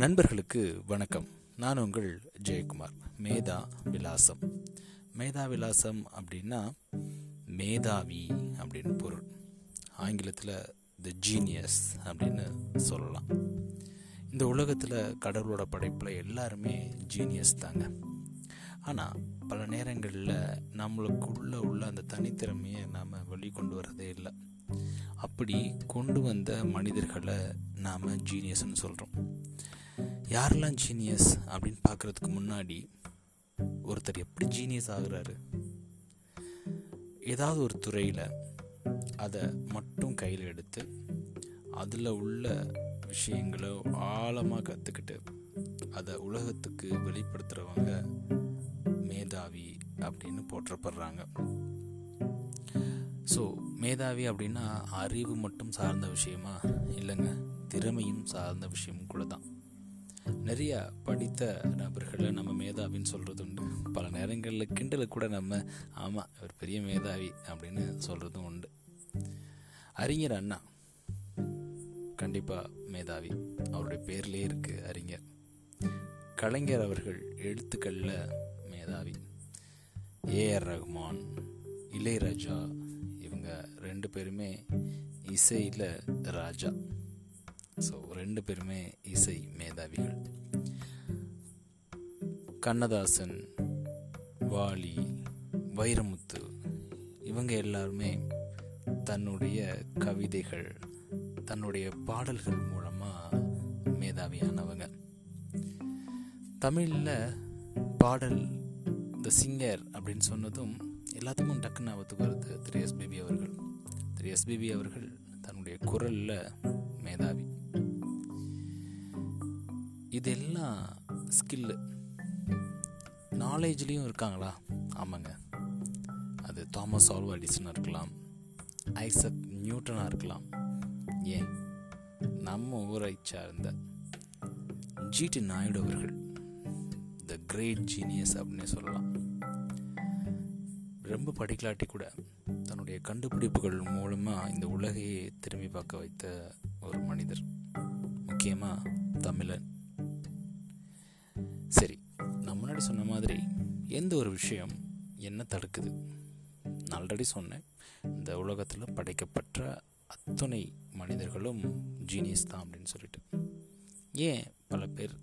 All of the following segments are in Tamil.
நண்பர்களுக்கு வணக்கம். நான் உங்கள் ஜெயக்குமார் மேதா விலாசம். மேதா விலாசம் அப்படின்னா மேதாவி அப்படின்னு பொருள். ஆங்கிலத்தில் த ஜீனியஸ் அப்படின்னு சொல்லலாம். இந்த உலகத்தில் கடவுளோட படைப்பில் எல்லாருமே ஜீனியஸ் தாங்க. ஆனால் பல நேரங்களில் நம்மளுக்குள்ளே உள்ள அந்த தனித்திறமையை நாம் வெளிக்கொண்டு வரதே இல்லை. அப்படி கொண்டு வந்த மனிதர்களை நாம் ஜீனியஸ்ன்னு சொல்கிறோம் யாரெல்லாம் ஜீனியஸ் அப்படின்னு பார்க்குறதுக்கு முன்னாடி ஒருத்தர் எப்படி ஜீனியஸ் ஆகுறாரு? ஏதாவது ஒரு துறையில் அதை மட்டும் கையில் எடுத்து அதில் உள்ள விஷயங்களை ஆழமாக கற்றுக்கிட்டு அதை உலகத்துக்கு வெளிப்படுத்துகிறவங்க மேதாவி அப்படின்னு போற்றப்படுறாங்க. ஸோ மேதாவி அப்படின்னா அறிவு மட்டும் சார்ந்த விஷயமா? இல்லைங்க திறமையும் சார்ந்த விஷயமும் கூட தான். நிறைய படித்த நபர்களை நம்ம மேதாவின்னு சொல்கிறது உண்டு பல நேரங்களில் கிண்டலுக்கு கூட நம்ம ஆமாம் ஒரு பெரிய மேதாவி அப்படின்னு சொல்கிறதும் உண்டு. அறிஞர் அண்ணா கண்டிப்பாக மேதாவி. அவருடைய பேர்லேயே இருக்குது அறிஞர். கலைஞர் அவர்கள் எழுத்துக்களில் மேதாவி. ஏஆர் ரஹ்மான் இளையராஜா இவங்க ரெண்டு பேருமே இசையில் ராஜா. ஸோ ரெண்டு பேருமே இசை மேதாவிகள். கண்ணதாசன் வாலி வைரமுத்து இவங்க எல்லாருமே தன்னுடைய கவிதைகள் தன்னுடைய பாடல்கள் மூலமாக மேதாவியானவங்க. தமிழில் பாடல் த சிங்கர் அப்படின்னு சொன்னதும் எல்லாத்துக்கும் டக்கு ஞாபகத்துக்கு வருது திரு எஸ்பிபி அவர்கள். திரு எஸ்பிபி அவர்கள் தன்னுடைய குரலில் மேதாவி. இதெல்லாம் ஸ்கில்லு. நாலேஜ்லேயும் இருக்காங்களா? ஆமாங்க. அது தாமஸ் ஆல்வா எடிசனாக இருக்கலாம். ஐசக் நியூட்டனாக இருக்கலாம். ஏன்? நம்ம ஊரை சார்ந்த ஜிடி நாயுடு அவர்கள் த கிரேட் ஜீனியஸ் அப்படின்னே சொல்லலாம். ரொம்ப படிக்கலாட்டி கூட தன்னுடைய கண்டுபிடிப்புகள் மூலமாக இந்த உலகையே திரும்பி பார்க்க வைத்த ஒரு மனிதர். முக்கியமாக தமிழன். சரி நான் முன்னாடி சொன்ன மாதிரி எந்த ஒரு விஷயம் என்ன தடுக்குது? நான் ஆல்ரெடி சொன்னேன் இந்த உலகத்தில் படைக்கப்பட்ட அத்தனை மனிதர்களும் ஜீனியஸ் தான் அப்படின்னு சொல்லிட்டு. ஏன் பல பேர்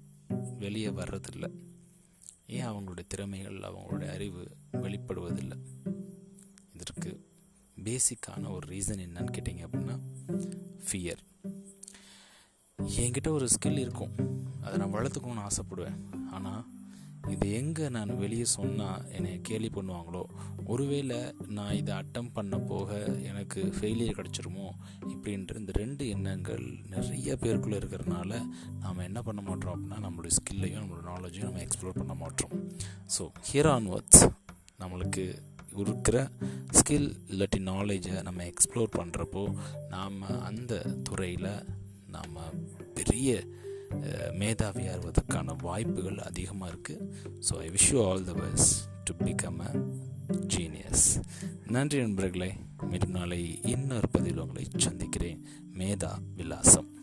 வெளியே வர்றதில்லை? ஏன் அவங்களுடைய திறமைகள் அவங்களுடைய அறிவு வெளிப்படுவதில்லை? இதற்கு பேசிக்கான ஒரு ரீசன் என்னன்னு கேட்டிங்க அப்படின்னா ஃபியர் என்கிட்ட ஒரு ஸ்கில் இருக்கும். அதை நான் வளர்த்துக்கணும்னு ஆசைப்படுவேன். ஆனால் இது எங்கே நான் வெளியே சொன்னால் என்னை கேலி பண்ணுவாங்களோ ஒருவேளை நான் இதை அட்டம் பண்ண போக எனக்கு ஃபெயிலியர் கிடச்சிருமோ இப்படின்ற இந்த ரெண்டு எண்ணங்கள் நிறைய பேருக்குள்ளே இருக்கிறனால நாம் என்ன பண்ண மாட்டோம் அப்படின்னா நம்மளுடைய ஸ்கில்லையும் நம்மளோட நாலேஜையும் நம்ம எக்ஸ்ப்ளோர் பண்ண மாட்டோம். ஸோ ஹியர் ஆன்வர்ட்ஸ் நம்மளுக்கு இருக்கிற ஸ்கில் இல்லாட்டி நாலேஜை நம்ம எக்ஸ்ப்ளோர் பண்ணுறப்போ நாம் அந்த துறையில் நாம் பெரிய மேதாவியாகுவதற்கான வாய்ப்புகள் அதிகமாக இருக்குது so I wish you all the best to become a genius நன்றி நண்பர்களே மீண்டும் நாளை இன்னொரு பதிவில் உங்களை சந்திக்கிறேன். மேதா விலாசம்.